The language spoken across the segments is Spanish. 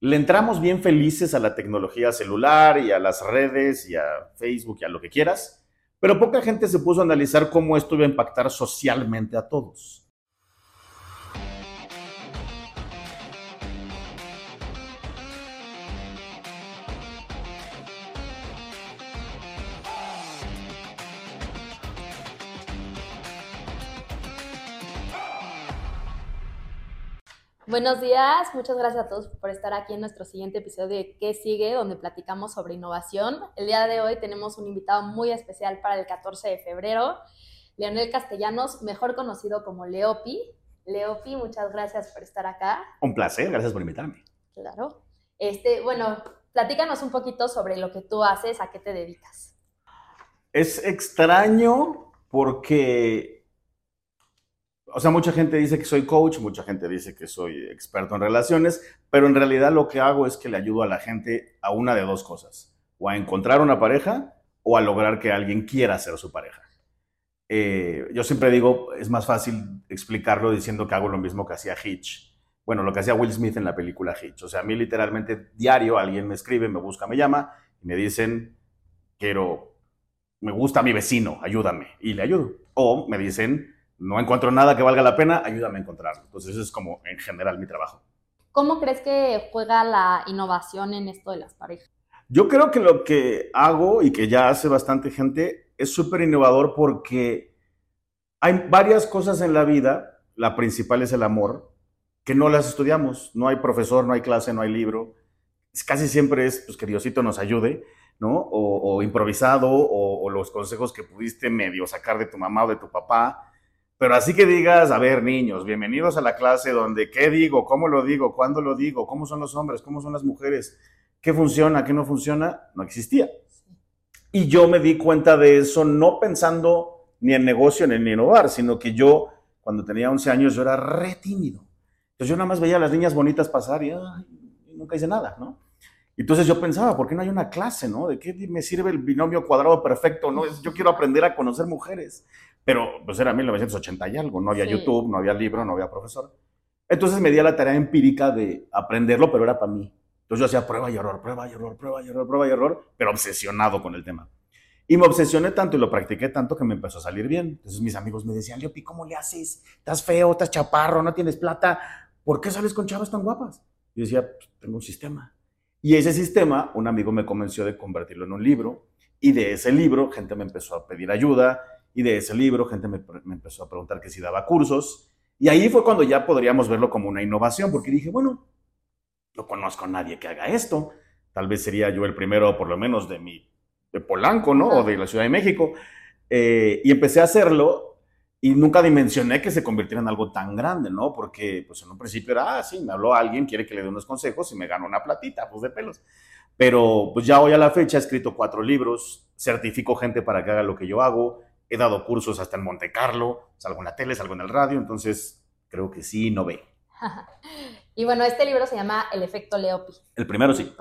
le entramos bien felices a la tecnología celular y a las redes y a Facebook y a lo que quieras, pero poca gente se puso a analizar cómo esto iba a impactar socialmente a todos. Buenos días, muchas gracias a todos por estar aquí en nuestro siguiente episodio de ¿Qué sigue? donde platicamos sobre innovación. El día de hoy tenemos un invitado muy especial para el 14 de febrero, Leonel Castellanos, mejor conocido como Leopi. Leopi, muchas gracias por estar acá. Un placer, gracias por invitarme. Claro. Este, bueno, platícanos un poquito sobre lo que tú haces, a qué te dedicas. Es extraño porque o sea, mucha gente dice que soy coach, mucha gente dice que soy experto en relaciones, pero en realidad lo que hago es que le ayudo a la gente a una de dos cosas, o a encontrar una pareja o a lograr que alguien quiera ser su pareja. Eh, yo siempre digo, es más fácil explicarlo diciendo que hago lo mismo que hacía Hitch. Bueno, lo que hacía Will Smith en la película Hitch. O sea, a mí literalmente diario alguien me escribe, me busca, me llama y me dicen, quiero, me gusta mi vecino, ayúdame. Y le ayudo. O me dicen, no encuentro nada que valga la pena, ayúdame a encontrarlo. Entonces, eso es como en general mi trabajo. ¿Cómo crees que juega la innovación en esto de las parejas? Yo creo que lo que hago y que ya hace bastante gente es súper innovador porque hay varias cosas en la vida, la principal es el amor, que no las estudiamos. No hay profesor, no hay clase, no hay libro. Casi siempre es pues, que Diosito nos ayude, ¿no? O, improvisado, o, o los consejos que pudiste medio sacar de tu mamá o de tu papá pero así que digas, a ver, niños, bienvenidos a la clase donde qué digo, cómo lo digo, cuándo lo digo, cómo son los hombres, cómo son las mujeres, qué funciona, qué no funciona, no existía. Y yo me di cuenta de eso no pensando ni en negocio ni en innovar, sino que yo, cuando tenía 11 años, yo era re tímido. Entonces yo nada más veía a las niñas bonitas pasar y, nunca hice nada, ¿no? Entonces yo pensaba, ¿por qué no hay una clase, no? ¿De qué me sirve el binomio cuadrado perfecto, no? Yo quiero aprender a conocer mujeres. Pero pues era 1980 y algo, no había YouTube, no había libro, no había profesor. Entonces me di a la tarea empírica de aprenderlo, pero era para mí. Entonces yo hacía prueba y error, prueba y error, prueba y error, prueba y error, pero obsesionado con el tema. Y me obsesioné tanto y lo practiqué tanto que me empezó a salir bien. Entonces mis amigos me decían, Leopi, ¿cómo le haces? Estás feo, estás chaparro, no tienes plata. ¿Por qué sales con chavas tan guapas? Y decía, pues, tengo un sistema. Y ese sistema, un amigo me convenció de convertirlo en un libro. Y de ese libro, gente me empezó a pedir ayuda y de ese libro gente me, empezó a preguntar que si daba cursos. Y ahí fue cuando ya podríamos verlo como una innovación, porque dije, bueno, no conozco a nadie que haga esto. Tal vez sería yo el primero, por lo menos, de mi de Polanco, ¿no? O de la Ciudad de México. Eh, y empecé a hacerlo y nunca dimensioné que se convirtiera en algo tan grande, ¿no? Porque, pues, en un principio era, ah, sí, me habló alguien, quiere que le dé unos consejos y me gano una platita, pues, de pelos. Pero, pues, ya hoy a la fecha he escrito cuatro libros, certifico gente para que haga lo que yo hago, he dado cursos hasta en Monte Carlo, salgo en la tele, salgo en el radio, entonces creo que sí, no ve. y bueno, este libro se llama El efecto Leopi. El primero sí.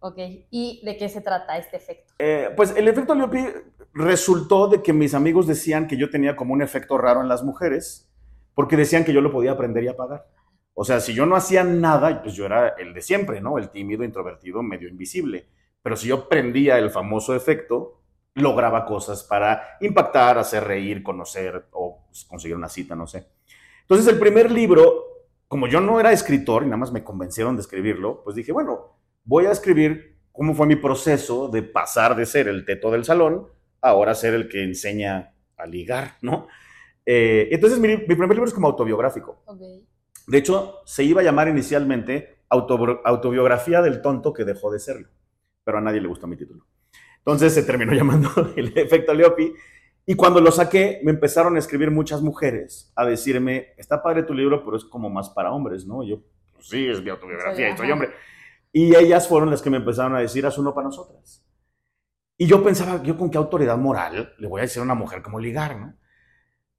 Ok, ¿y de qué se trata este efecto? Eh, pues el efecto Leopi resultó de que mis amigos decían que yo tenía como un efecto raro en las mujeres, porque decían que yo lo podía aprender y apagar. O sea, si yo no hacía nada, pues yo era el de siempre, ¿no? El tímido, introvertido, medio invisible. Pero si yo prendía el famoso efecto, lograba cosas para impactar, hacer reír, conocer o pues, conseguir una cita, no sé. Entonces el primer libro, como yo no era escritor y nada más me convencieron de escribirlo, pues dije, bueno, voy a escribir cómo fue mi proceso de pasar de ser el teto del salón ahora ser el que enseña a ligar, ¿no? Eh, entonces mi, primer libro es como autobiográfico. De hecho, se iba a llamar inicialmente Autobiografía del tonto que dejó de serlo, pero a nadie le gustó mi título. Entonces se terminó llamando el efecto Leopi. Y cuando lo saqué, me empezaron a escribir muchas mujeres a decirme, está padre tu libro, pero es como más para hombres, ¿no? Y yo, pues sí, es mi autobiografía, y soy hombre. Y ellas fueron las que me empezaron a decir, haz uno para nosotras. Y yo pensaba, yo con qué autoridad moral le voy a decir a una mujer cómo ligar, ¿no?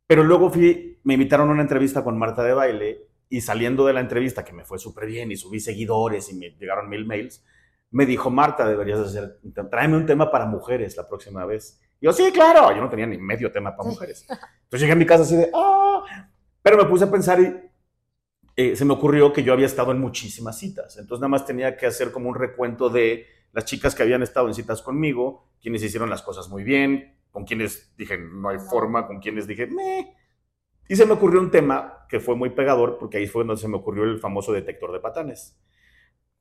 Pero luego fui, me invitaron a una entrevista con Marta de Baile y saliendo de la entrevista, que me fue súper bien y subí seguidores y me llegaron mil mails, me dijo, Marta, deberías hacer, tráeme un tema para mujeres la próxima vez. Y yo, sí, claro, yo no tenía ni medio tema para mujeres. Entonces llegué a mi casa así de, ah, pero me puse a pensar y eh, se me ocurrió que yo había estado en muchísimas citas. Entonces nada más tenía que hacer como un recuento de las chicas que habían estado en citas conmigo, quienes hicieron las cosas muy bien, con quienes dije no hay forma, con quienes dije me. Y se me ocurrió un tema que fue muy pegador, porque ahí fue donde se me ocurrió el famoso detector de patanes.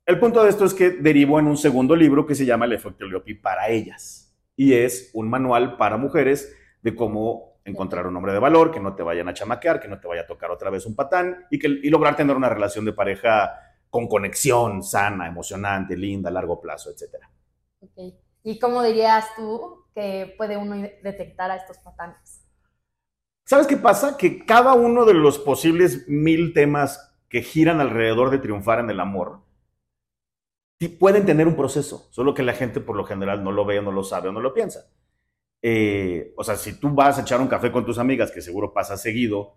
El punto de esto es que derivó en un segundo libro que se llama El efecto Leopi para ellas. Y es un manual para mujeres de cómo encontrar un hombre de valor, que no te vayan a chamaquear, que no te vaya a tocar otra vez un patán y, que, y lograr tener una relación de pareja con conexión sana, emocionante, linda, a largo plazo, etc. Okay. ¿Y cómo dirías tú que puede uno detectar a estos patanes? ¿Sabes qué pasa? Que cada uno de los posibles mil temas que giran alrededor de triunfar en el amor, pueden tener un proceso, solo que la gente por lo general no lo ve, no lo sabe o no lo piensa. Eh, o sea, si tú vas a echar un café con tus amigas, que seguro pasa seguido,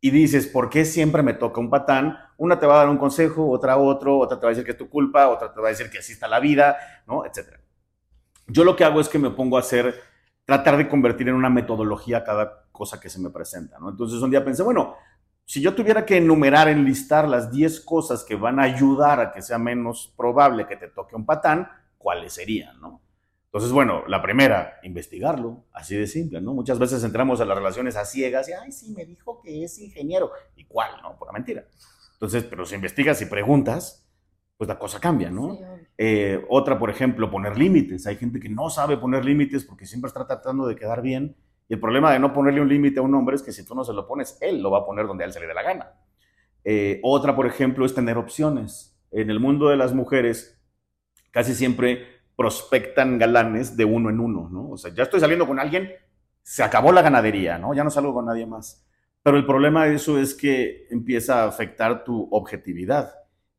y dices, ¿por qué siempre me toca un patán? Una te va a dar un consejo, otra otro, otra te va a decir que es tu culpa, otra te va a decir que así está la vida, ¿no? Etcétera. Yo lo que hago es que me pongo a hacer, tratar de convertir en una metodología cada cosa que se me presenta, ¿no? Entonces un día pensé, bueno, si yo tuviera que enumerar, enlistar las 10 cosas que van a ayudar a que sea menos probable que te toque un patán, ¿cuáles serían, no? Entonces, bueno, la primera, investigarlo, así de simple, ¿no? Muchas veces entramos a las relaciones a ciegas y, ay, sí, me dijo que es ingeniero. ¿Y cuál, no? Por la mentira. Entonces, pero si investigas y preguntas, pues la cosa cambia, ¿no? Eh, otra, por ejemplo, poner límites. Hay gente que no sabe poner límites porque siempre está tratando de quedar bien y el problema de no ponerle un límite a un hombre es que si tú no se lo pones, él lo va a poner donde a él se le dé la gana. Eh, otra, por ejemplo, es tener opciones. En el mundo de las mujeres, casi siempre prospectan galanes de uno en uno, ¿no? O sea, ya estoy saliendo con alguien, se acabó la ganadería, ¿no? Ya no salgo con nadie más. Pero el problema de eso es que empieza a afectar tu objetividad.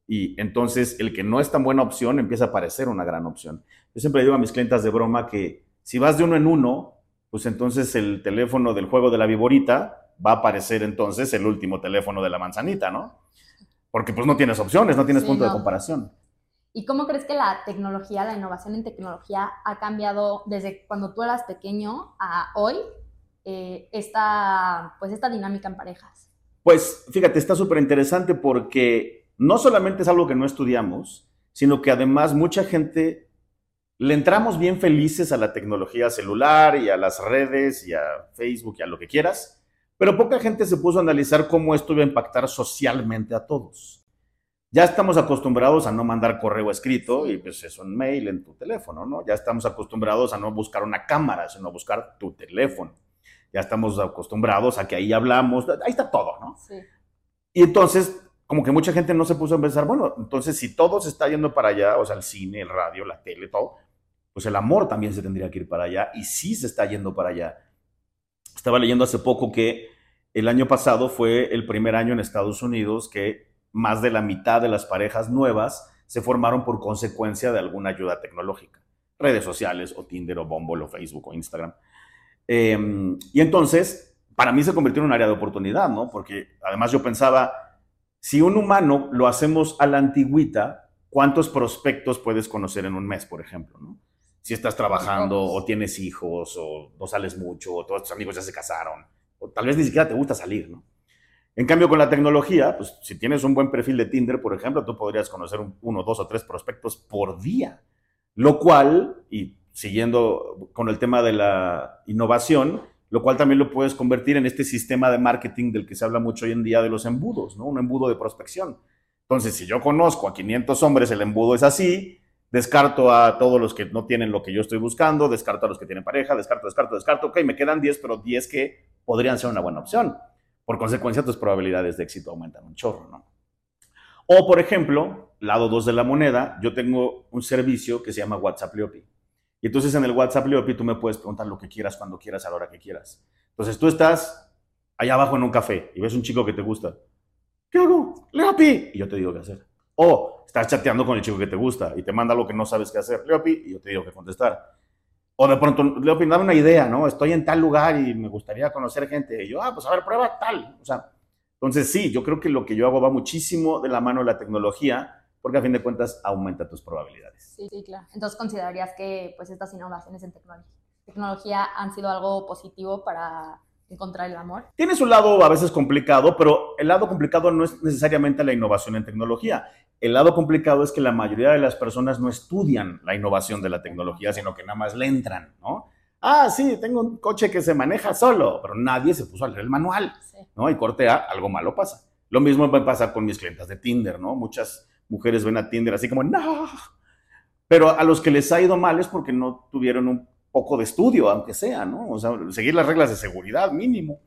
Y entonces el que no es tan buena opción empieza a parecer una gran opción. Yo siempre digo a mis clientas de broma que si vas de uno en uno, pues entonces el teléfono del juego de la viborita va a aparecer entonces el último teléfono de la manzanita, ¿no? Porque pues no tienes opciones, no tienes punto de comparación. ¿Y cómo crees que la tecnología, la innovación en tecnología ha cambiado desde cuando tú eras pequeño a hoy eh, esta, pues esta dinámica en parejas? Pues fíjate, está súper interesante porque no solamente es algo que no estudiamos, sino que además mucha gente le entramos bien felices a la tecnología celular y a las redes y a Facebook y a lo que quieras, pero poca gente se puso a analizar cómo esto iba a impactar socialmente a todos. Ya estamos acostumbrados a no mandar correo escrito y pues es un mail en tu teléfono, ¿no? Ya estamos acostumbrados a no buscar una cámara, sino buscar tu teléfono. Ya estamos acostumbrados a que ahí hablamos, ahí está todo, ¿no? Sí. Y entonces, como que mucha gente no se puso a pensar, bueno, entonces si todo se está yendo para allá, o sea, el cine, el radio, la tele, todo, pues el amor también se tendría que ir para allá y sí se está yendo para allá. Estaba leyendo hace poco que el año pasado fue el primer año en Estados Unidos que más de la mitad de las parejas nuevas se formaron por consecuencia de alguna ayuda tecnológica. Redes sociales o Tinder o Bumble o Facebook o Instagram. Em, y entonces, para mí se convirtió en un área de oportunidad, ¿no? Porque además yo pensaba, si un humano lo hacemos a la antigüita, ¿cuántos prospectos puedes conocer en un mes, por ejemplo, ¿no? si estás trabajando o tienes hijos o no sales mucho o todos tus amigos ya se casaron o tal vez ni siquiera te gusta salir, ¿no? En cambio, con la tecnología, pues si tienes un buen perfil de Tinder, por ejemplo, tú podrías conocer uno, dos o tres prospectos por día, lo cual, y siguiendo con el tema de la innovación, lo cual también lo puedes convertir en este sistema de marketing del que se habla mucho hoy en día de los embudos, ¿no? Un embudo de prospección. Entonces, si yo conozco a 500 hombres, el embudo es así, descarto a todos los que no tienen lo que yo estoy buscando, descarto a los que tienen pareja, descarto, descarto, descarto, ok, me quedan 10, pero 10 que podrían ser una buena opción. Por consecuencia, tus probabilidades de éxito aumentan un chorro, ¿no? O, por ejemplo, lado 2 de la moneda, yo tengo un servicio que se llama WhatsApp Leopi. Y entonces en el WhatsApp Leopi tú me puedes preguntar lo que quieras, cuando quieras, a la hora que quieras. Entonces tú estás allá abajo en un café y ves un chico que te gusta. ¿Qué hago? Leopi. Y yo te digo qué hacer. O estás chateando con el chico que te gusta y te manda algo que no sabes qué hacer, Leopi, y yo te digo qué contestar. O de pronto, Leopi, dame una idea, ¿no? Estoy en tal lugar y me gustaría conocer gente. Y yo, ah, pues a ver, prueba tal. O sea, entonces sí, yo creo que lo que yo hago va muchísimo de la mano de la tecnología, porque a fin de cuentas aumenta tus probabilidades. Sí, sí, claro. Entonces considerarías que pues estas innovaciones en tecnología, tecnología han sido algo positivo para encontrar el amor? Tiene su lado a veces complicado, pero el lado complicado no es necesariamente la innovación en tecnología. El lado complicado es que la mayoría de las personas no estudian la innovación de la tecnología, sino que nada más le entran, ¿no? Ah, sí, tengo un coche que se maneja solo, pero nadie se puso a leer el manual, ¿no? Y cortea, algo malo pasa. Lo mismo me pasa con mis clientes de Tinder, ¿no? Muchas mujeres ven a Tinder así como, no. Pero a los que les ha ido mal es porque no tuvieron un poco de estudio, aunque sea, ¿no? O sea, seguir las reglas de seguridad mínimo.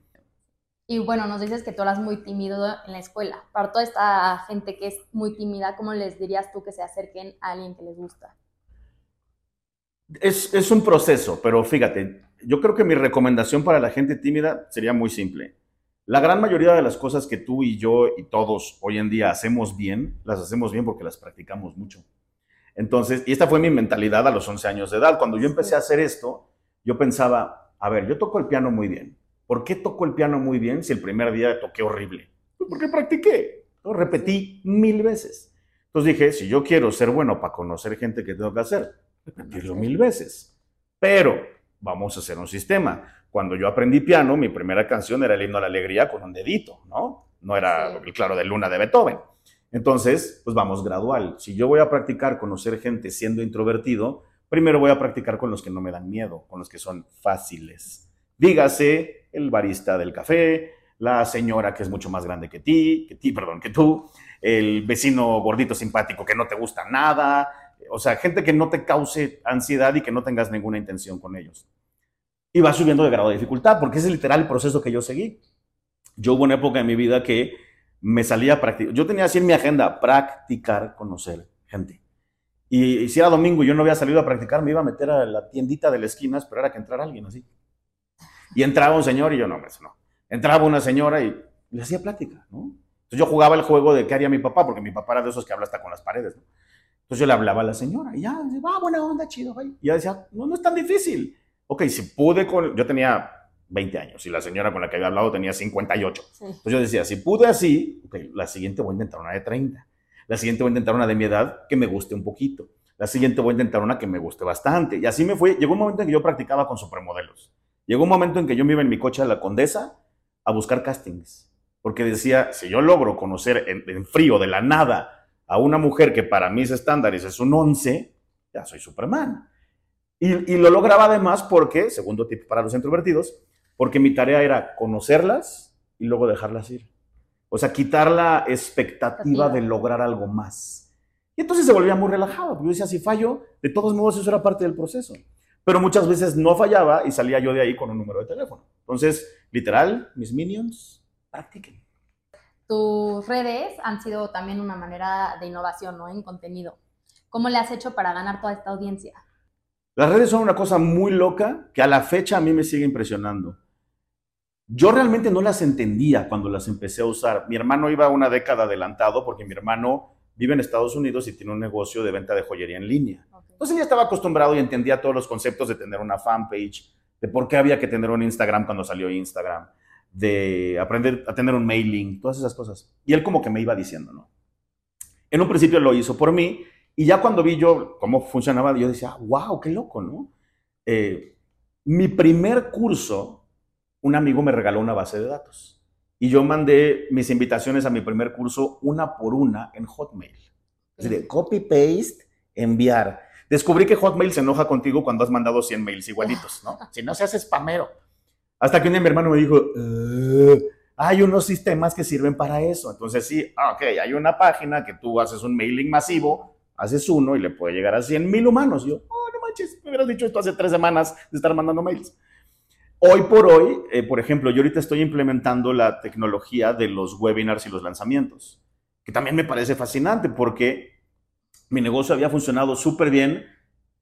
Y bueno, nos dices que tú eras muy tímido en la escuela. Para toda esta gente que es muy tímida, ¿cómo les dirías tú que se acerquen a alguien que les gusta? Es, es un proceso, pero fíjate, yo creo que mi recomendación para la gente tímida sería muy simple. La gran mayoría de las cosas que tú y yo y todos hoy en día hacemos bien, las hacemos bien porque las practicamos mucho. Entonces, y esta fue mi mentalidad a los 11 años de edad. Cuando yo empecé a hacer esto, yo pensaba, a ver, yo toco el piano muy bien. ¿Por qué toco el piano muy bien si el primer día toqué horrible? Pues porque practiqué, lo repetí mil veces. Entonces dije, si yo quiero ser bueno para conocer gente, ¿qué tengo que hacer? Repetirlo mil veces. Pero vamos a hacer un sistema. Cuando yo aprendí piano, mi primera canción era el himno a la alegría con un dedito, ¿no? No era el claro de luna de Beethoven. Entonces, pues vamos gradual. Si yo voy a practicar conocer gente siendo introvertido, primero voy a practicar con los que no me dan miedo, con los que son fáciles. Dígase el barista del café, la señora que es mucho más grande que ti, que ti, perdón, que tú, el vecino gordito simpático que no te gusta nada, o sea, gente que no te cause ansiedad y que no tengas ninguna intención con ellos. Y va subiendo de grado de dificultad, porque ese es literal el proceso que yo seguí. Yo hubo una época en mi vida que me salía a practicar. Yo tenía así en mi agenda, practicar, conocer gente. Y, si era domingo y yo no había salido a practicar, me iba a meter a la tiendita de la esquina a esperar a que entrara alguien así. Y entraba un señor y yo no, eso no. Entraba una señora y le hacía plática, ¿no? Entonces yo jugaba el juego de qué haría mi papá, porque mi papá era de esos que habla hasta con las paredes, ¿no? Entonces yo le hablaba a la señora y ya, va, ah, buena onda, chido, güey. Y ella decía, no, no es tan difícil. Ok, si pude con, yo tenía 20 años y la señora con la que había hablado tenía 58. Entonces yo decía, si pude así, la siguiente voy a intentar una de 30. La siguiente voy a intentar una de mi edad que me guste un poquito. La siguiente voy a intentar una que me guste bastante. Y así me fue. Llegó un momento en que yo practicaba con supermodelos. Llegó un momento en que yo me iba en mi coche a la Condesa a buscar castings. Porque decía, si yo logro conocer en, frío, de la nada, a una mujer que para mis estándares es un 11, ya soy Superman. Y, y lo lograba además porque, segundo tip para los introvertidos, porque mi tarea era conocerlas y luego dejarlas ir. O sea, quitar la expectativa de lograr algo más. Y entonces se volvía muy relajado, porque yo decía, si fallo, de todos modos eso era parte del proceso. Pero muchas veces no fallaba y salía yo de ahí con un número de teléfono. Entonces, literal, mis minions, practiquen. Tus redes han sido también una manera de innovación, ¿no? En contenido. ¿Cómo le has hecho para ganar toda esta audiencia? Las redes son una cosa muy loca que a la fecha a mí me sigue impresionando. Yo realmente no las entendía cuando las empecé a usar. Mi hermano iba una década adelantado porque mi hermano vive en Estados Unidos y tiene un negocio de venta de joyería en línea. Entonces ya estaba acostumbrado y entendía todos los conceptos de tener una fanpage, de por qué había que tener un Instagram cuando salió Instagram, de aprender a tener un mailing, todas esas cosas. Y él como que me iba diciendo, ¿no? En un principio lo hizo por mí y ya cuando vi yo cómo funcionaba, yo decía, wow, qué loco, ¿no? Eh, mi primer curso un amigo me regaló una base de datos y yo mandé mis invitaciones a mi primer curso una por una en Hotmail. Es decir, copy, paste, enviar. Descubrí que Hotmail se enoja contigo cuando has mandado 100 mails igualitos, ¿no? Si no se hace spamero. Hasta que un día mi hermano me dijo, hay unos sistemas que sirven para eso. Entonces sí, ah, ok, hay una página que tú haces un mailing masivo, haces uno y le puede llegar a 100 mil humanos. yo, oh, no manches, me hubieras dicho esto hace tres semanas de estar mandando mails. Hoy por hoy, eh, por ejemplo, yo ahorita estoy implementando la tecnología de los webinars y los lanzamientos, que también me parece fascinante porque mi negocio había funcionado súper bien,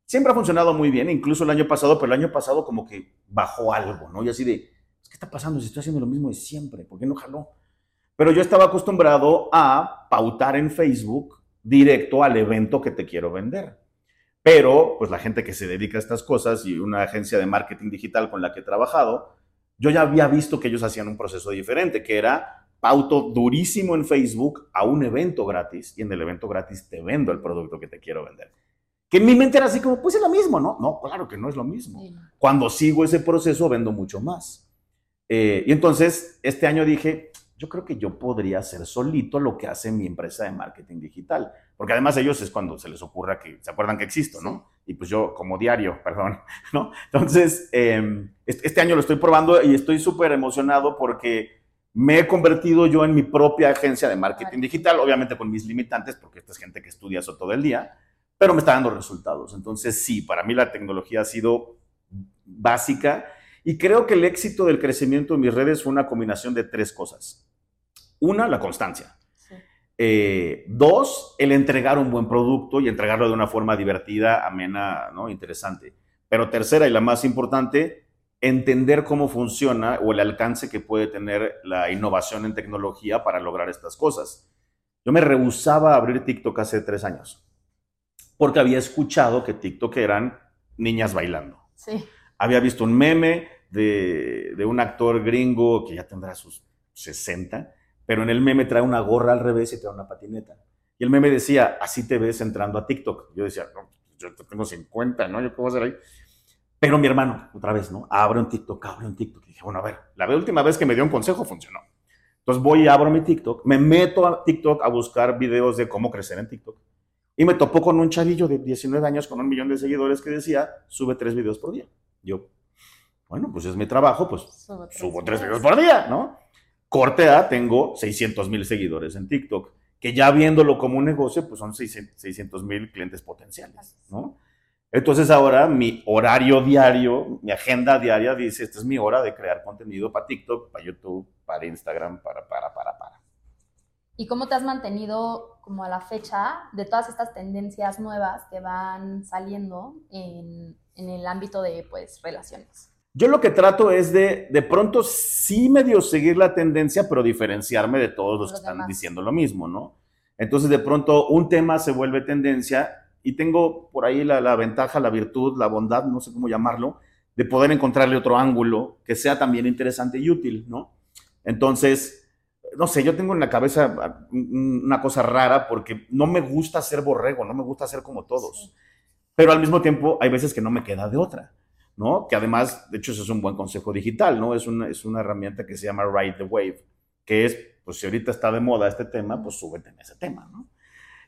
siempre ha funcionado muy bien, incluso el año pasado, pero el año pasado como que bajó algo, ¿no? Y así de, ¿qué está pasando? Si estoy haciendo lo mismo de siempre, ¿por qué no jaló? Pero yo estaba acostumbrado a pautar en Facebook directo al evento que te quiero vender. Pero, pues la gente que se dedica a estas cosas y una agencia de marketing digital con la que he trabajado, yo ya había visto que ellos hacían un proceso diferente, que era pauto durísimo en Facebook a un evento gratis y en el evento gratis te vendo el producto que te quiero vender. Que en mi mente era así como, pues es lo mismo, ¿no? No, claro que no es lo mismo. Cuando sigo ese proceso vendo mucho más. Eh, y entonces, este año dije, yo creo que yo podría hacer solito lo que hace mi empresa de marketing digital. Porque además ellos es cuando se les ocurra que se acuerdan que existo, ¿no? Y pues yo como diario, perdón, ¿no? Entonces, em, este año lo estoy probando y estoy súper emocionado porque me he convertido yo en mi propia agencia de marketing digital, obviamente con mis limitantes, porque esta es gente que estudia eso todo el día, pero me está dando resultados. Entonces, sí, para mí la tecnología ha sido básica y creo que el éxito del crecimiento de mis redes fue una combinación de tres cosas. Una, la constancia. Eh, dos, el entregar un buen producto y entregarlo de una forma divertida, amena, ¿no? interesante. Pero tercera y la más importante, entender cómo funciona o el alcance que puede tener la innovación en tecnología para lograr estas cosas. Yo me rehusaba a abrir TikTok hace tres años porque había escuchado que TikTok eran niñas bailando. Sí. Había visto un meme de, de un actor gringo que ya tendrá sus 60 pero en el meme trae una gorra al revés y trae una patineta. Y el meme decía, así te ves entrando a TikTok. Yo decía, no, yo tengo 50, ¿no? ¿Yo qué voy a hacer ahí? Pero mi hermano, otra vez, ¿no? Abre un TikTok, abre un TikTok. Y dije, bueno, a ver, la última vez que me dio un consejo funcionó. Entonces voy y abro mi TikTok, me meto a TikTok a buscar videos de cómo crecer en TikTok. Y me topó con un chavillo de 19 años con un millón de seguidores que decía, sube tres videos por día. Yo, bueno, pues es mi trabajo, pues subo tres videos por día, ¿no? Corte A, tengo 600 mil seguidores en TikTok, que ya viéndolo como un negocio, pues son 600 mil clientes potenciales, ¿no? Entonces ahora mi horario diario, mi agenda diaria dice, esta es mi hora de crear contenido para TikTok, para YouTube, para Instagram, para, para, para, para. ¿Y cómo te has mantenido como a la fecha de todas estas tendencias nuevas que van saliendo en, en el ámbito de pues relaciones? Yo lo que trato es de, de pronto sí medio seguir la tendencia, pero diferenciarme de todos los, que están diciendo lo mismo, ¿no? Entonces de pronto un tema se vuelve tendencia y tengo por ahí la, la, ventaja, la virtud, la bondad, no sé cómo llamarlo, de poder encontrarle otro ángulo que sea también interesante y útil, ¿no? Entonces, no sé, yo tengo en la cabeza una cosa rara porque no me gusta ser borrego, no me gusta ser como todos, pero al mismo tiempo hay veces que no me queda de otra. ¿no? Que además, de hecho, eso es un buen consejo digital, ¿no? Es una, es una herramienta que se llama Ride the Wave, que es, pues si ahorita está de moda este tema, pues súbete en ese tema, ¿no?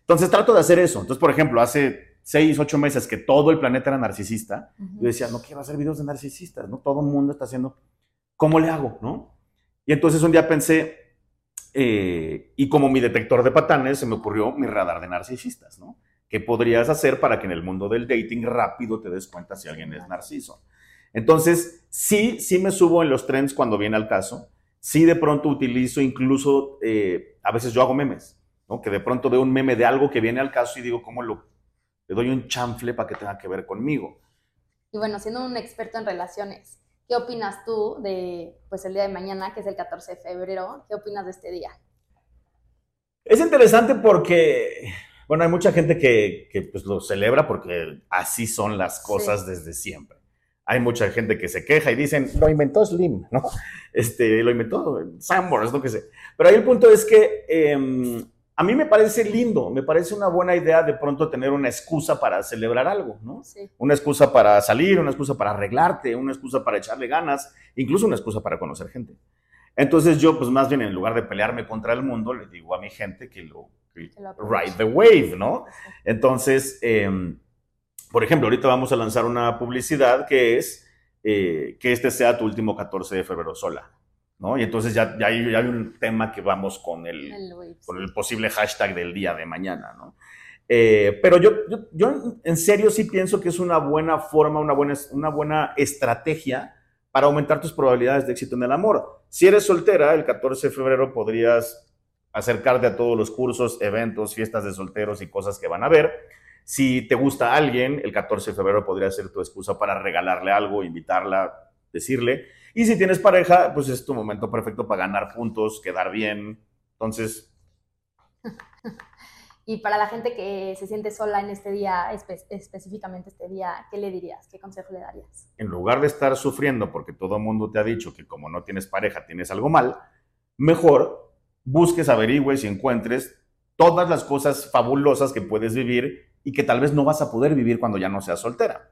Entonces trato de hacer eso. Entonces, por ejemplo, hace seis, ocho meses que todo el planeta era narcisista, yo decía, no quiero hacer videos de narcisistas, ¿no? Todo el mundo está haciendo, ¿cómo le hago, no? Y entonces un día pensé, eh, y como mi detector de patanes, se me ocurrió mi radar de narcisistas, ¿no? ¿Qué podrías hacer para que en el mundo del dating rápido te des cuenta si alguien es narciso? Entonces, sí, sí me subo en los trends cuando viene al caso. Sí de pronto utilizo incluso, eh, a veces yo hago memes, ¿no? Que de pronto veo un meme de algo que viene al caso y digo, ¿cómo lo, le doy un chanfle para que tenga que ver conmigo? Y bueno, siendo un experto en relaciones, ¿qué opinas tú de, pues, el día de mañana, que es el 14 de febrero? ¿Qué opinas de este día? Es interesante porque bueno, hay mucha gente que, que pues, lo celebra porque así son las cosas desde siempre. Hay mucha gente que se queja y dicen, lo inventó Slim, ¿no? Este, lo inventó Sambors, no que sé. Pero ahí el punto es que eh, a mí me parece lindo, me parece una buena idea de pronto tener una excusa para celebrar algo, ¿no? Sí. Una excusa para salir, una excusa para arreglarte, una excusa para echarle ganas, incluso una excusa para conocer gente. Entonces yo, pues más bien en lugar de pelearme contra el mundo, le digo a mi gente que lo ride the wave, ¿no? Entonces, em, por ejemplo, ahorita vamos a lanzar una publicidad que es eh, que este sea tu último 14 de febrero sola, ¿no? Y entonces ya, ya, hay, un tema que vamos con el, con el posible hashtag del día de mañana, ¿no? Eh, pero yo, yo, yo, en serio sí pienso que es una buena forma, una buena, una buena estrategia para aumentar tus probabilidades de éxito en el amor. Si eres soltera, el 14 de febrero podrías acercarte a todos los cursos, eventos, fiestas de solteros y cosas que van a ver. Si te gusta alguien, el 14 de febrero podría ser tu excusa para regalarle algo, invitarla, decirle. Y si tienes pareja, pues es tu momento perfecto para ganar puntos, quedar bien. Entonces... Y para la gente que se siente sola en este día, específicamente este día, ¿qué le dirías? ¿Qué consejo le darías? En lugar de estar sufriendo porque todo el mundo te ha dicho que como no tienes pareja tienes algo mal, mejor busques, averigües y encuentres todas las cosas fabulosas que puedes vivir y que tal vez no vas a poder vivir cuando ya no seas soltera.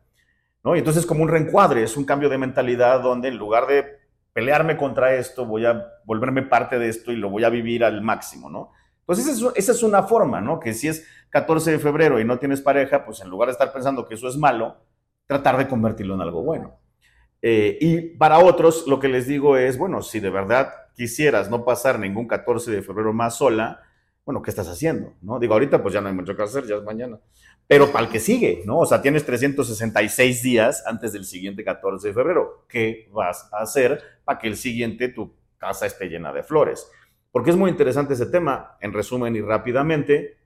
¿No? Y entonces como un reencuadre, es un cambio de mentalidad donde en lugar de pelearme contra esto, voy a volverme parte de esto y lo voy a vivir al máximo, ¿no? Pues esa es, esa es una forma, ¿no? Que si es 14 de febrero y no tienes pareja, pues en lugar de estar pensando que eso es malo, tratar de convertirlo en algo bueno. Eh, y para otros, lo que les digo es, bueno, si de verdad quisieras no pasar ningún 14 de febrero más sola, bueno, ¿qué estás haciendo? ¿No? Digo, ahorita pues ya no hay mucho que hacer, ya es mañana. Pero para el que sigue, ¿no? O sea, tienes 366 días antes del siguiente 14 de febrero. ¿Qué vas a hacer para que el siguiente tu casa esté llena de flores? Porque es muy interesante ese tema. En resumen y rápidamente,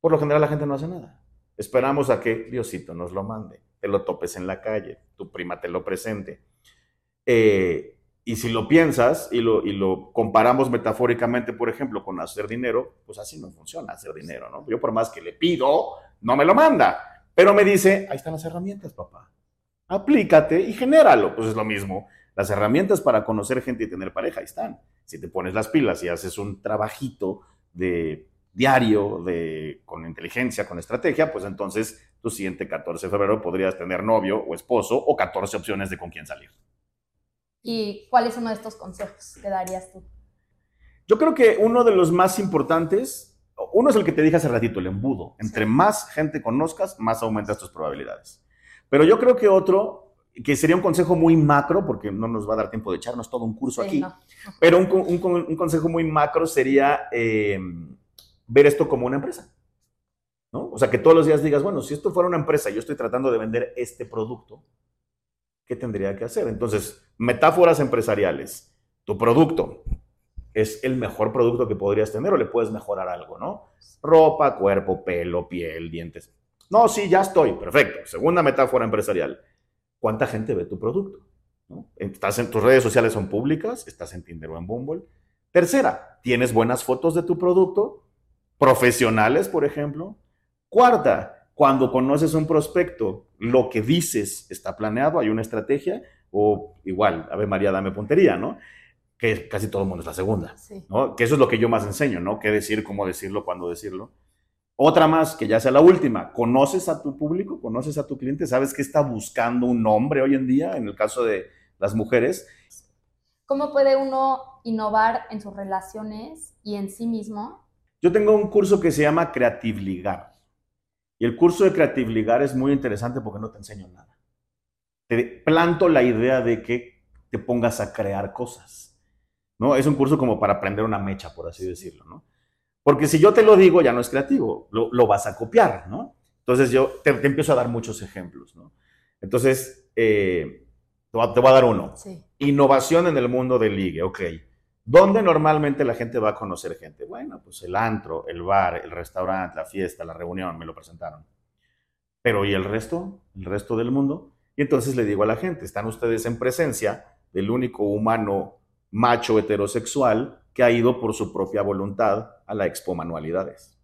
por lo general la gente no hace nada. Esperamos a que Diosito nos lo mande, te lo topes en la calle, tu prima te lo presente. Eh, y si lo piensas y lo, y lo comparamos metafóricamente, por ejemplo, con hacer dinero, pues así no funciona hacer dinero, ¿no? Yo por más que le pido, no me lo manda, pero me dice, ahí están las herramientas, papá. Aplícate y genéralo. Pues es lo mismo. Las herramientas para conocer gente y tener pareja, ahí están. Si te pones las pilas y haces un trabajito de diario, de, con inteligencia, con estrategia, pues entonces tu siguiente 14 de febrero podrías tener novio o esposo o 14 opciones de con quién salir. ¿Y cuál es uno de estos consejos que darías tú? Yo creo que uno de los más importantes, uno es el que te dije hace ratito, el embudo. Entre más gente conozcas, más aumentas tus probabilidades. Pero yo creo que otro, que sería un consejo muy macro, porque no nos va a dar tiempo de echarnos todo un curso aquí, pero un, consejo muy macro sería eh, ver esto como una empresa. ¿no? O sea, que todos los días digas, bueno, si esto fuera una empresa, yo estoy tratando de vender este producto, ¿qué tendría que hacer? Entonces, metáforas empresariales. Tu producto es el mejor producto que podrías tener o le puedes mejorar algo, ¿no? Ropa, cuerpo, pelo, piel, dientes. No, sí, ya estoy. Perfecto. Segunda metáfora empresarial. ¿Cuánta gente ve tu producto? ¿Estás en, tus redes sociales son públicas? ¿Estás en Tinder o en Bumble? Tercera, ¿tienes buenas fotos de tu producto? Profesionales, por ejemplo. Cuarta, cuando conoces un prospecto, lo que dices está planeado, hay una estrategia, o igual, Ave María, dame puntería, ¿no? Que casi todo el mundo es la segunda, ¿no? Que eso es lo que yo más enseño, ¿no? Qué decir, cómo decirlo, cuándo decirlo. Otra más, que ya sea la última, conoces a tu público, conoces a tu cliente, sabes qué está buscando un hombre hoy en día, en el caso de las mujeres. ¿Cómo puede uno innovar en sus relaciones y en sí mismo? Yo tengo un curso que se llama Creative Ligar. Y el curso de Creative Ligar es muy interesante porque no te enseño nada. Te planto la idea de que te pongas a crear cosas. ¿No? Es un curso como para aprender una mecha, por así decirlo. ¿no? Porque si yo te lo digo, ya no es creativo, lo, vas a copiar. ¿no? Entonces yo te, empiezo a dar muchos ejemplos. ¿no? Entonces, eh, te, voy a, dar uno. Innovación en el mundo del ligue, ok. ¿Dónde normalmente la gente va a conocer gente? Bueno, pues el antro, el bar, el restaurante, la fiesta, la reunión, me lo presentaron. Pero ¿y el resto? ¿El resto del mundo? Y entonces le digo a la gente, están ustedes en presencia del único humano macho heterosexual que ha ido por su propia voluntad a la Expo Manualidades.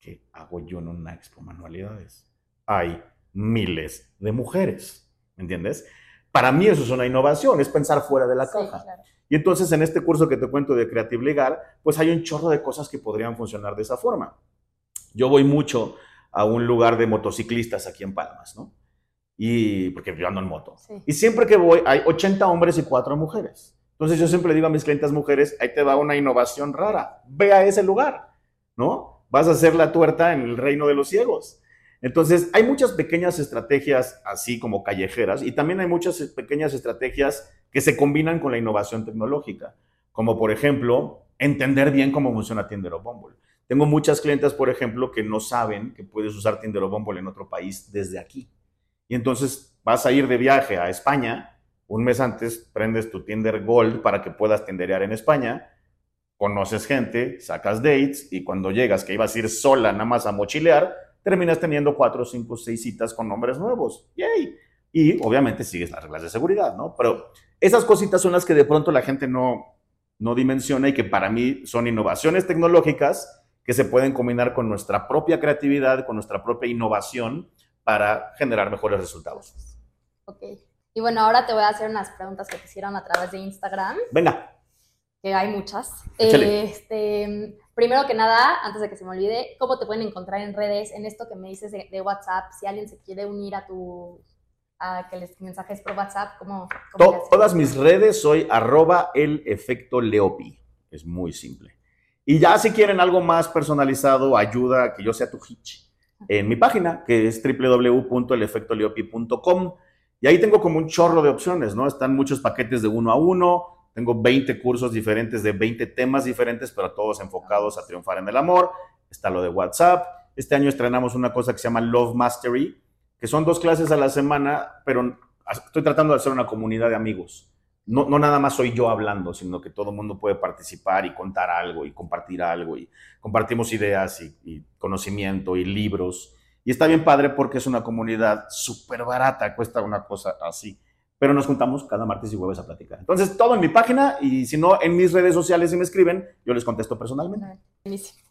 ¿Qué hago yo en una Expo Manualidades? Hay miles de mujeres, ¿me entiendes? Para mí eso es una innovación, es pensar fuera de la caja. Y entonces en este curso que te cuento de Creative Legal, pues hay un chorro de cosas que podrían funcionar de esa forma. Yo voy mucho a un lugar de motociclistas aquí en Palmas, ¿no? Y porque yo ando en moto. Y siempre que voy hay 80 hombres y 4 mujeres. Entonces yo siempre digo a mis clientes mujeres, ahí te va una innovación rara, ve a ese lugar, ¿no? Vas a hacer la tuerta en el reino de los ciegos. Entonces, hay muchas pequeñas estrategias así como callejeras y también hay muchas pequeñas estrategias que se combinan con la innovación tecnológica, como por ejemplo, entender bien cómo funciona Tinder o Bumble. Tengo muchas clientes, por ejemplo, que no saben que puedes usar Tinder o Bumble en otro país desde aquí. Y entonces vas a ir de viaje a España, un mes antes prendes tu Tinder Gold para que puedas tenderear en España, conoces gente, sacas dates y cuando llegas que ibas a ir sola nada más a mochilear, terminas teniendo cuatro, cinco, seis citas con nombres nuevos. ¡Yay! Y obviamente sigues las reglas de seguridad, ¿no? Pero esas cositas son las que de pronto la gente no, no dimensiona y que para mí son innovaciones tecnológicas que se pueden combinar con nuestra propia creatividad, con nuestra propia innovación para generar mejores resultados. Ok. Y bueno, ahora te voy a hacer unas preguntas que te hicieron a través de Instagram. Venga. Que hay muchas. Este, primero que nada, antes de que se me olvide, ¿cómo te pueden encontrar en redes? En esto que me dices de, WhatsApp, si alguien se quiere unir a tu a que les mensajes por WhatsApp? ¿Cómo, todas mis redes soy arroba el efecto Leopi. Es muy simple. Y ya si quieren algo más personalizado, ayuda a que yo sea tu hitch. En mi página, que es www.elefectoleopi.com. Y ahí tengo como un chorro de opciones, ¿no? Están muchos paquetes de uno a uno. Tengo 20 cursos diferentes de 20 temas diferentes, pero todos enfocados a triunfar en el amor. Está lo de WhatsApp. Este año estrenamos una cosa que se llama Love Mastery, que son dos clases a la semana, pero estoy tratando de hacer una comunidad de amigos. No, no, nada más soy yo hablando, sino que todo el mundo puede participar y contar algo y compartir algo y compartimos ideas y, y conocimiento y libros. Y está bien padre porque es una comunidad súper barata, cuesta una cosa así. Pero nos juntamos cada martes y jueves a platicar. Entonces, todo en mi página y si no, en mis redes sociales si me escriben, yo les contesto personalmente.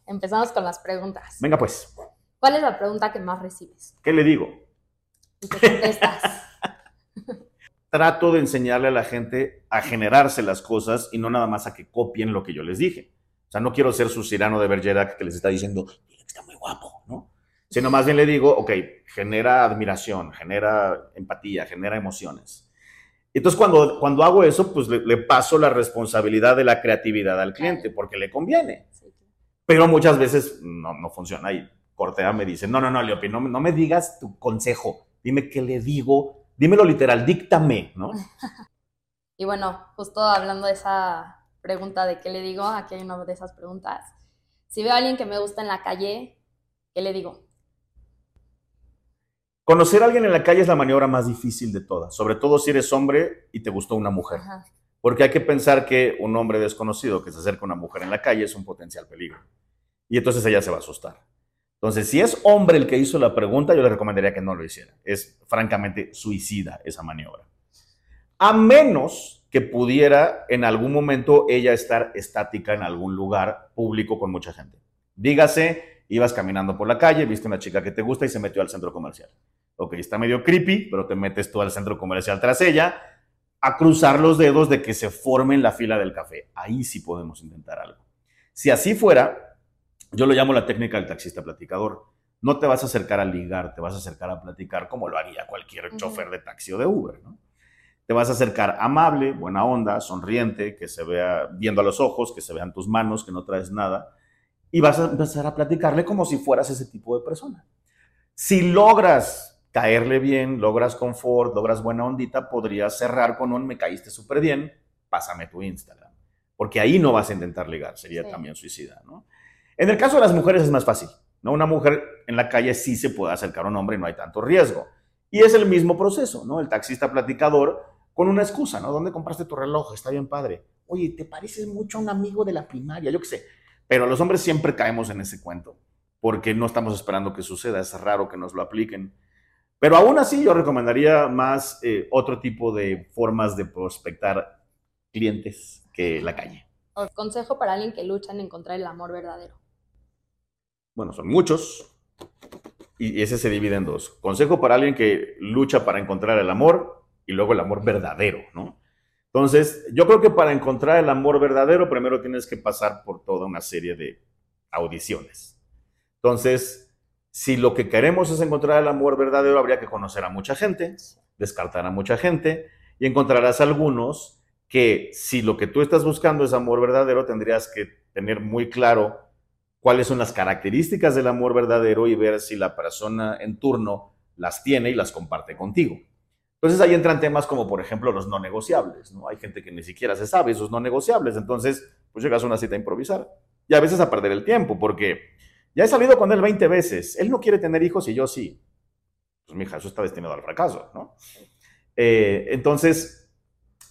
Empezamos con las preguntas. Venga pues. ¿Cuál es la pregunta que más recibes? ¿Qué le digo? ¿Y qué contestas? Trato de enseñarle a la gente a generarse las cosas y no nada más a que copien lo que yo les dije. O sea, no quiero ser su cirano de Bergerac que les está diciendo, está muy guapo, ¿no? Sino más bien le digo, ok, genera admiración, genera empatía, genera emociones. Entonces, cuando, cuando hago eso, pues le, paso la responsabilidad de la creatividad al cliente, porque le conviene. Pero muchas veces no, no funciona. Y Cortea me dice, no, no, no, Leopi, no, no me digas tu consejo, dime qué le digo, dímelo literal, díctame, ¿no? y bueno, justo hablando de esa pregunta de qué le digo, aquí hay una de esas preguntas. Si veo a alguien que me gusta en la calle, ¿qué le digo? Conocer a alguien en la calle es la maniobra más difícil de todas, sobre todo si eres hombre y te gustó una mujer. Porque hay que pensar que un hombre desconocido que se acerca a una mujer en la calle es un potencial peligro. Y entonces ella se va a asustar. Entonces, si es hombre el que hizo la pregunta, yo le recomendaría que no lo hiciera. Es francamente suicida esa maniobra. A menos que pudiera en algún momento ella estar estática en algún lugar público con mucha gente. Dígase, ibas caminando por la calle, viste una chica que te gusta y se metió al centro comercial. Ok, está medio creepy, pero te metes tú al centro comercial tras ella a cruzar los dedos de que se forme en la fila del café. Ahí sí podemos intentar algo. Si así fuera, yo lo llamo la técnica del taxista platicador. No te vas a acercar a ligar, te vas a acercar a platicar como lo haría cualquier chofer de taxi o de Uber, ¿no? Te vas a acercar amable, buena onda, sonriente, que se vea viendo a los ojos, que se vean tus manos, que no traes nada, y vas a empezar a platicarle como si fueras ese tipo de persona. Si logras caerle bien, logras confort, logras buena ondita, podrías cerrar con un me caíste súper bien, pásame tu Instagram. Porque ahí no vas a intentar ligar, sería también suicida, ¿no? En el caso de las mujeres es más fácil, ¿no? Una mujer en la calle sí se puede acercar a un hombre y no hay tanto riesgo. Y es el mismo proceso, ¿no? El taxista platicador con una excusa, ¿no? ¿Dónde compraste tu reloj? Está bien padre. Oye, ¿te pareces mucho a un amigo de la primaria? Yo qué sé. Pero los hombres siempre caemos en ese cuento, porque no estamos esperando que suceda, es raro que nos lo apliquen. Pero aún así yo recomendaría más eh, otro tipo de formas de prospectar clientes que la calle. consejo para alguien que lucha en encontrar el amor verdadero bueno, son muchos, y ese se divide en dos. Consejo para alguien que lucha para encontrar el amor y luego el amor verdadero, ¿no? Entonces, yo creo que para encontrar el amor verdadero, primero tienes que pasar por toda una serie de audiciones. Entonces, si lo que queremos es encontrar el amor verdadero, habría que conocer a mucha gente, descartar a mucha gente, y encontrarás algunos que si lo que tú estás buscando es amor verdadero, tendrías que tener muy claro cuáles son las características del amor verdadero y ver si la persona en turno las tiene y las comparte contigo. Entonces ahí entran temas como, por ejemplo, los no negociables. ¿no? Hay gente que ni siquiera se sabe esos no negociables. Entonces, pues llegas a una cita a improvisar. Y a veces a perder el tiempo, porque ya he salido con él 20 veces. Él no quiere tener hijos y yo sí. Pues mija, eso está destinado al fracaso, ¿no? Eh, entonces,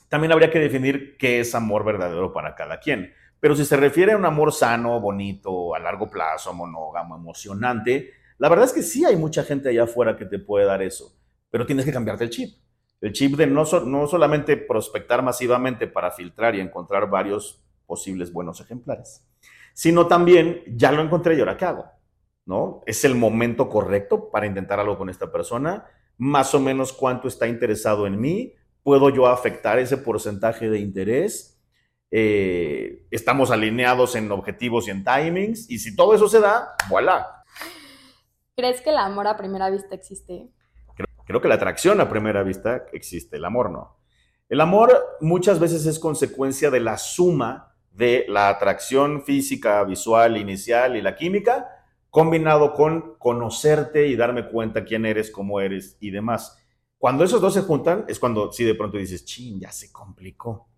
también habría que definir qué es amor verdadero para cada quien. Pero si se refiere a un amor sano, bonito, a largo plazo, monógamo, emocionante, la verdad es que sí hay mucha gente allá afuera que te puede dar eso, pero tienes que cambiarte el chip. El chip de no, no solamente prospectar masivamente para filtrar y encontrar varios posibles buenos ejemplares, sino también, ya lo encontré y ahora qué hago, ¿no? Es el momento correcto para intentar algo con esta persona, más o menos cuánto está interesado en mí, puedo yo afectar ese porcentaje de interés, eh, estamos alineados en objetivos y en timings, y si todo eso se da, voilà. ¿Crees que el amor a primera vista existe? Creo que la atracción a primera vista existe, el amor no. El amor muchas veces es consecuencia de la suma de la atracción física, visual, inicial y la química, combinado con conocerte y darme cuenta quién eres, cómo eres y demás. Cuando esos dos se juntan, es cuando sí de pronto dices, ching, ya se complicó.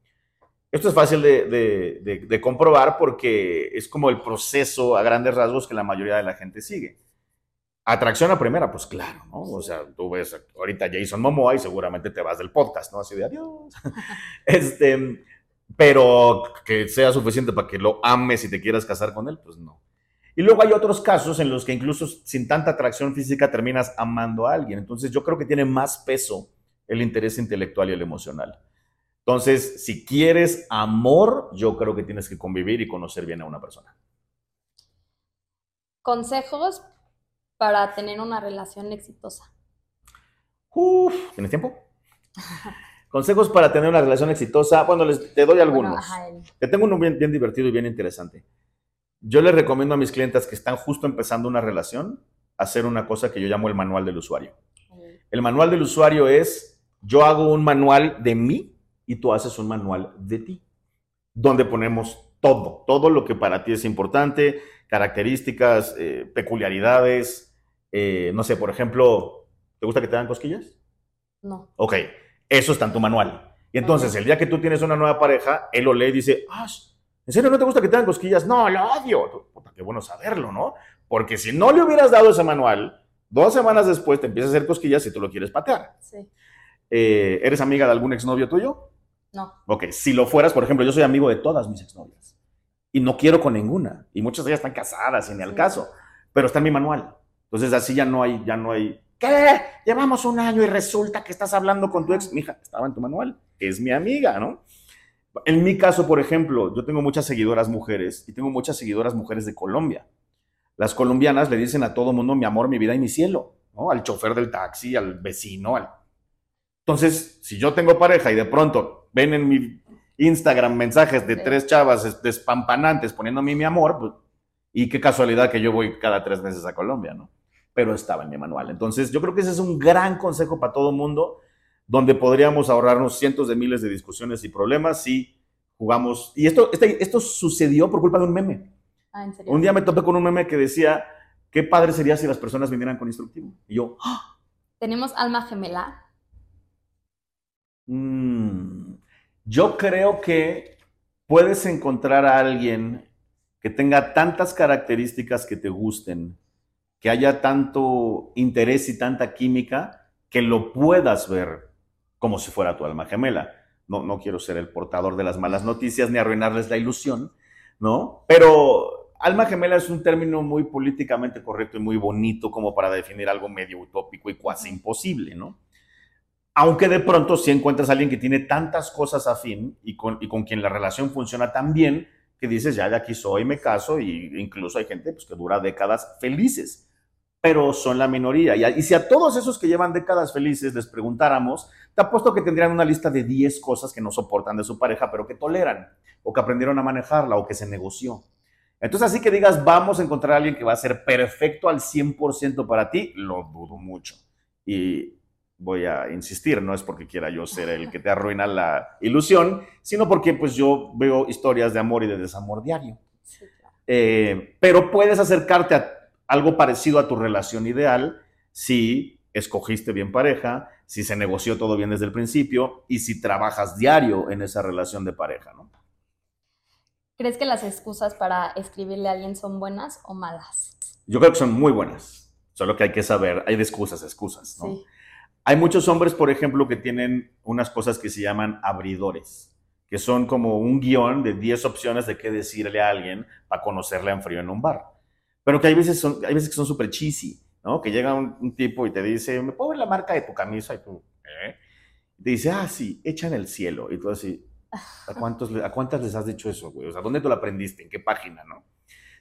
Esto es fácil de, comprobar porque es como el proceso a grandes rasgos que la mayoría de la gente sigue. Atracción a primera, pues claro, ¿no? O sea, tú ves ahorita Jason Momoa y seguramente te vas del podcast, ¿no? Así de adiós. este, pero que sea suficiente para que lo ames y te quieras casar con él, pues no. Y luego hay otros casos en los que incluso sin tanta atracción física terminas amando a alguien. Entonces yo creo que tiene más peso el interés intelectual y el emocional. Entonces, si quieres amor, yo creo que tienes que convivir y conocer bien a una persona. Consejos para tener una relación exitosa. Uf, ¿tienes tiempo? Consejos para tener una relación exitosa. Bueno, les, te doy algunos. te tengo uno bien, bien divertido y bien interesante. Yo les recomiendo a mis clientes que están justo empezando una relación hacer una cosa que yo llamo el manual del usuario. El manual del usuario es, yo hago un manual de mí y tú haces un manual de ti, donde ponemos todo, todo lo que para ti es importante, características, eh, peculiaridades, eh, no sé, por ejemplo, ¿te gusta que te dan cosquillas? No. Ok, eso está en tu manual. Y entonces, el día que tú tienes una nueva pareja, él lo lee y dice, ah, ¿en serio no te gusta que te dan cosquillas? No, lo odio. Puta, qué bueno saberlo, ¿no? Porque si no le hubieras dado ese manual, dos semanas después te empieza a hacer cosquillas y tú lo quieres patear. Sí. Eh, ¿Eres amiga de algún exnovio tuyo? No. Ok, si lo fueras, por ejemplo, yo soy amigo de todas mis exnovias y no quiero con ninguna. Y muchas de ellas están casadas y ni al caso, pero está en mi manual. Entonces así ya no hay, ya no hay. ¿Qué? Llevamos un año y resulta que estás hablando con tu ex. Mija, estaba en tu manual. Es mi amiga, ¿no? En mi caso, por ejemplo, yo tengo muchas seguidoras mujeres y tengo muchas seguidoras mujeres de Colombia. Las colombianas le dicen a todo mundo mi amor, mi vida y mi cielo, ¿no? Al chofer del taxi, al vecino, al... Entonces, si yo tengo pareja y de pronto ven en mi Instagram mensajes de tres chavas despampanantes poniéndome mi amor, pues, y qué casualidad que yo voy cada tres meses a Colombia, ¿no? Pero estaba en mi manual. Entonces, yo creo que ese es un gran consejo para todo mundo, donde podríamos ahorrarnos cientos de miles de discusiones y problemas si jugamos. Y esto, este, esto sucedió por culpa de un meme. Ah, ¿en serio? Un día me topé con un meme que decía, qué padre sería si las personas vinieran con instructivo. Y yo, ¡Ah! ¿tenemos alma gemela? Mmm yo creo que puedes encontrar a alguien que tenga tantas características que te gusten, que haya tanto interés y tanta química, que lo puedas ver como si fuera tu alma gemela. No, no quiero ser el portador de las malas noticias ni arruinarles la ilusión, ¿no? Pero alma gemela es un término muy políticamente correcto y muy bonito como para definir algo medio utópico y cuasi imposible, ¿no? Aunque de pronto si encuentras a alguien que tiene tantas cosas afín y con, y con quien la relación funciona tan bien que dices, ya de aquí soy, me caso, y incluso hay gente pues, que dura décadas felices, pero son la minoría. Y, y si a todos esos que llevan décadas felices les preguntáramos, te apuesto que tendrían una lista de 10 cosas que no soportan de su pareja, pero que toleran, o que aprendieron a manejarla, o que se negoció. Entonces, así que digas, vamos a encontrar a alguien que va a ser perfecto al 100% para ti, lo dudo mucho. Y voy a insistir, no es porque quiera yo ser el que te arruina la ilusión, sino porque pues yo veo historias de amor y de desamor diario. Eh, pero puedes acercarte a algo parecido a tu relación ideal si escogiste bien pareja, si se negoció todo bien desde el principio y si trabajas diario en esa relación de pareja, ¿no? ¿Crees que las excusas para escribirle a alguien son buenas o malas? Yo creo que son muy buenas. Solo que hay que saber, hay de excusas, excusas, ¿no? Hay muchos hombres, por ejemplo, que tienen unas cosas que se llaman abridores, que son como un guion de 10 opciones de qué decirle a alguien para conocerle en frío en un bar. Pero que hay veces, son, hay veces que son súper cheesy, ¿no? Que llega un, tipo y te dice, ¿me puedo ver la marca de tu camisa? Y tú, ¿eh? Y te dice, ah, sí, echa en el cielo. Y tú así, ¿a, cuántos, ¿a cuántas les has dicho eso, güey? O sea, ¿dónde tú lo aprendiste? ¿En qué página, no?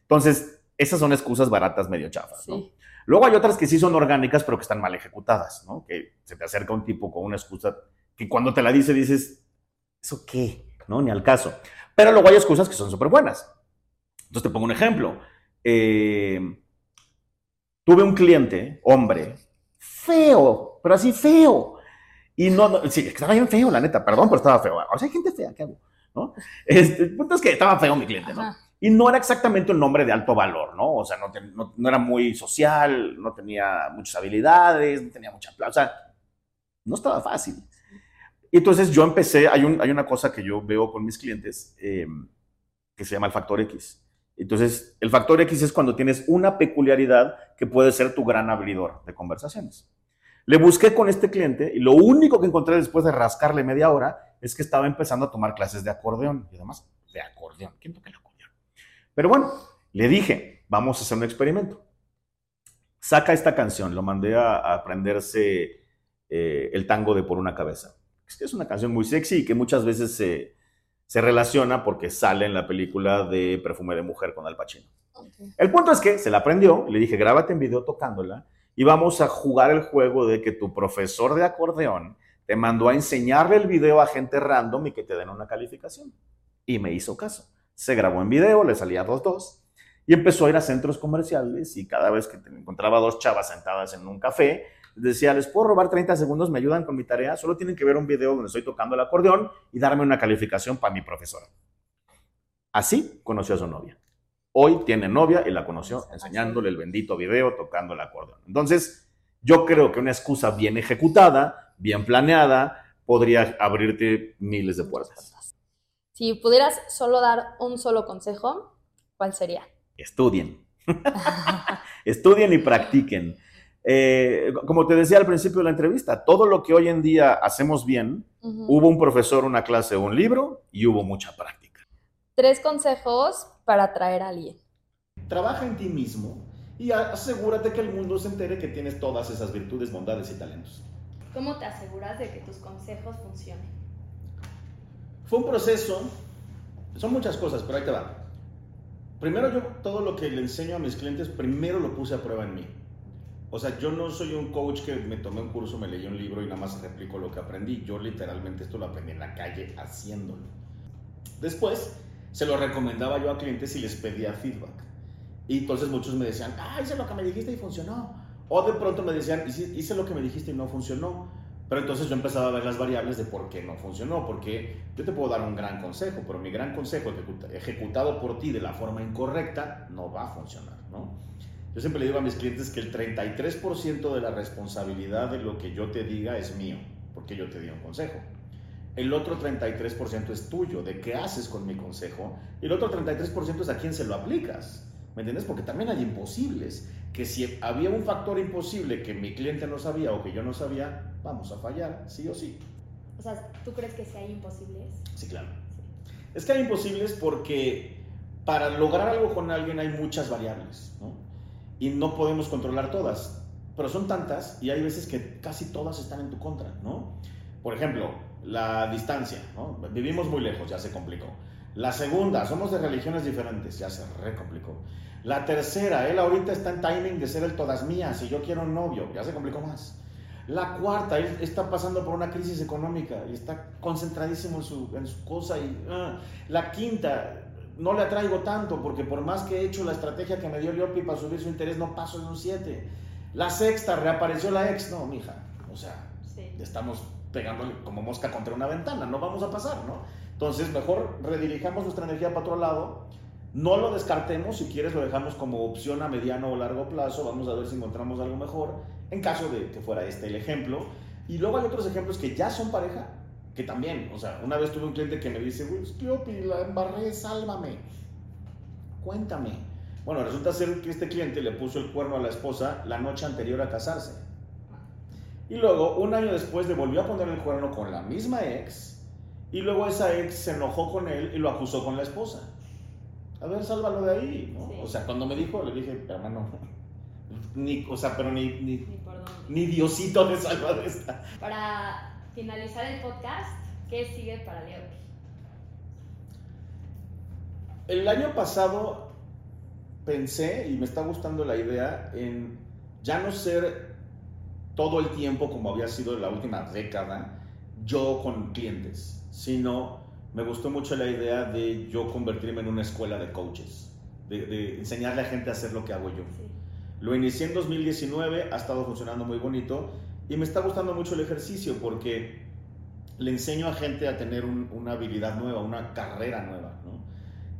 Entonces, esas son excusas baratas medio chafas, ¿no? Luego hay otras que sí son orgánicas, pero que están mal ejecutadas, ¿no? Que se te acerca un tipo con una excusa que cuando te la dice dices, ¿eso qué? ¿No? Ni al caso. Pero luego hay excusas que son súper buenas. Entonces te pongo un ejemplo. Eh, tuve un cliente, hombre, feo, pero así feo. Y no, no sí, estaba bien feo, la neta, perdón, pero estaba feo. O sea, hay gente fea, ¿qué hago? ¿No? Este, el punto es que estaba feo mi cliente, ¿no? Y no era exactamente un hombre de alto valor, ¿no? O sea, no, era muy social, no tenía muchas habilidades, no tenía mucha plata, o sea, no estaba fácil. Y entonces yo empecé, hay, un, hay una cosa que yo veo con mis clientes eh, que se llama el factor X. Entonces, el factor X es cuando tienes una peculiaridad que puede ser tu gran abridor de conversaciones. Le busqué con este cliente y lo único que encontré después de rascarle media hora es que estaba empezando a tomar clases de acordeón. Y además, de acordeón. ¿Quién toca el acordeón? Pero bueno, le dije, vamos a hacer un experimento. Saca esta canción, lo mandé a, aprenderse eh, el tango de Por una cabeza. Es una canción muy sexy y que muchas veces se, se relaciona porque sale en la película de Perfume de Mujer con Al Pacino. El punto es que se la aprendió, le dije, grábate en video tocándola y vamos a jugar el juego de que tu profesor de acordeón te mandó a enseñarle el video a gente random y que te den una calificación. Y me hizo caso. Se grabó en video, le salía 2-2 y empezó a ir a centros comerciales y cada vez que encontraba dos chavas sentadas en un café, decía, les puedo robar 30 segundos, me ayudan con mi tarea, solo tienen que ver un video donde estoy tocando el acordeón y darme una calificación para mi profesora. Así conoció a su novia. Hoy tiene novia y la conoció enseñándole el bendito video tocando el acordeón. Entonces, yo creo que una excusa bien ejecutada, bien planeada, podría abrirte miles de puertas. Si pudieras solo dar un solo consejo, ¿cuál sería? Estudien. Estudien y practiquen. Eh, como te decía al principio de la entrevista, todo lo que hoy en día hacemos bien, hubo un profesor, una clase, un libro y hubo mucha práctica. Tres consejos para atraer a alguien. Trabaja en ti mismo y asegúrate que el mundo se entere que tienes todas esas virtudes, bondades y talentos. ¿Cómo te aseguras de que tus consejos funcionen? Fue un proceso, son muchas cosas, pero ahí te va. Primero yo todo lo que le enseño a mis clientes, primero lo puse a prueba en mí. O sea, yo no soy un coach que me tomé un curso, me leí un libro y nada más replico lo que aprendí. Yo literalmente esto lo aprendí en la calle haciéndolo. Después, se lo recomendaba yo a clientes y les pedía feedback. Y entonces muchos me decían, ah, hice lo que me dijiste y funcionó. O de pronto me decían, hice lo que me dijiste y no funcionó. Pero entonces yo empezaba a ver las variables de por qué no funcionó. Porque yo te puedo dar un gran consejo, pero mi gran consejo ejecutado por ti de la forma incorrecta no va a funcionar, ¿no? Yo siempre le digo a mis clientes que el 33% de la responsabilidad de lo que yo te diga es mío, porque yo te di un consejo. El otro 33% es tuyo, de qué haces con mi consejo. Y el otro 33% es a quién se lo aplicas. ¿Me entiendes? Porque también hay imposibles. Que si había un factor imposible que mi cliente no sabía o que yo no sabía, vamos a fallar, sí o sí. O sea, ¿tú crees que sí hay imposibles? Sí, claro. Es que hay imposibles porque para lograr algo con alguien hay muchas variables, ¿no? y no podemos controlar todas, pero son tantas y hay veces que casi todas están en tu contra, ¿no? Por ejemplo, la distancia, ¿no? Vivimos muy lejos, ya se complicó. La segunda, somos de religiones diferentes, ya se recomplicó. La tercera, él ahorita está en timing de ser el todas mías y yo quiero un novio, ya se complicó más. La cuarta, él está pasando por una crisis económica y está concentradísimo en su, en su cosa. Y, uh. La quinta, no le atraigo tanto porque por más que he hecho la estrategia que me dio Liopi para subir su interés, no paso de un 7. La sexta, reapareció la ex. No, mija, o sea, estamos pegándole como mosca contra una ventana, no vamos a pasar, ¿no? Entonces, mejor redirijamos nuestra energía para otro lado, no lo descartemos, si quieres lo dejamos como opción a mediano o largo plazo, vamos a ver si encontramos algo mejor, en caso de que fuera este el ejemplo. Y luego hay otros ejemplos que ya son pareja, que también, o sea, una vez tuve un cliente que me dice, güey, la embarré, sálvame. Cuéntame. Bueno, resulta ser que este cliente le puso el cuerno a la esposa la noche anterior a casarse. Y luego, un año después, le volvió a poner el cuerno con la misma ex. Y luego esa ex se enojó con él y lo acusó con la esposa. A ver, sálvalo de ahí, ¿no? O sea, cuando me dijo, le dije, hermano, ni, o sea, pero ni, ni, ni, Diosito me salva de esta. Para finalizar el podcast, ¿qué sigue para Leo? El año pasado pensé, y me está gustando la idea, en ya no ser todo el tiempo como había sido en la última década, yo con clientes, sino me gustó mucho la idea de yo convertirme en una escuela de coaches, de, enseñarle a gente a hacer lo que hago yo. Lo inicié en 2019, ha estado funcionando muy bonito y me está gustando mucho el ejercicio porque le enseño a gente a tener una habilidad nueva, una carrera nueva,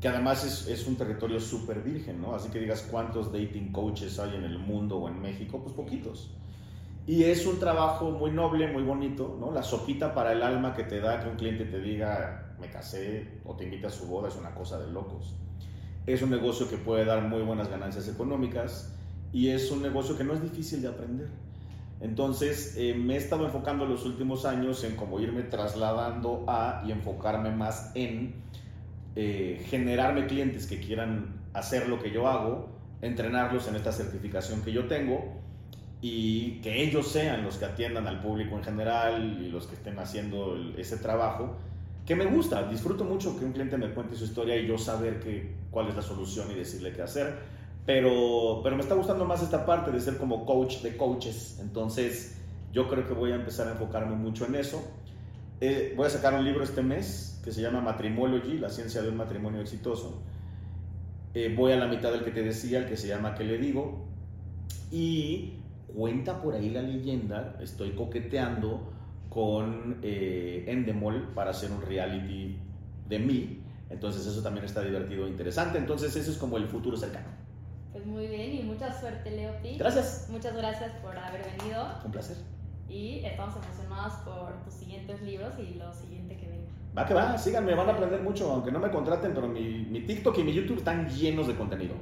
que además es, es un territorio súper virgen, ¿no? Así que digas cuántos dating coaches hay en el mundo o en México, pues poquitos. Y es un trabajo muy noble, muy bonito, ¿no? La sopita para el alma que te da que un cliente te diga, me casé o te invita a su boda, es una cosa de locos. Es un negocio que puede dar muy buenas ganancias económicas y es un negocio que no es difícil de aprender. Entonces eh, me he estado enfocando los últimos años en cómo irme trasladando a y enfocarme más en eh, generarme clientes que quieran hacer lo que yo hago, entrenarlos en esta certificación que yo tengo y que ellos sean los que atiendan al público en general y los que estén haciendo ese trabajo que me gusta, disfruto mucho que un cliente me cuente su historia y yo saber que, cuál es la solución y decirle qué hacer, pero, pero me está gustando más esta parte de ser como coach de coaches, entonces yo creo que voy a empezar a enfocarme mucho en eso. Eh, voy a sacar un libro este mes que se llama Matrimology, la ciencia de un matrimonio exitoso. Eh, voy a la mitad del que te decía, el que se llama ¿Qué le digo? Y cuenta por ahí la leyenda, estoy coqueteando con eh, Endemol para hacer un reality de mí. Entonces eso también está divertido e interesante. Entonces eso es como el futuro cercano. Pues muy bien y mucha suerte, Leopi. Gracias. Muchas gracias por haber venido. Un placer. Y estamos emocionados por tus siguientes libros y lo siguiente que venga. Va que va, síganme, van a aprender mucho, aunque no me contraten, pero mi, mi TikTok y mi YouTube están llenos de contenido.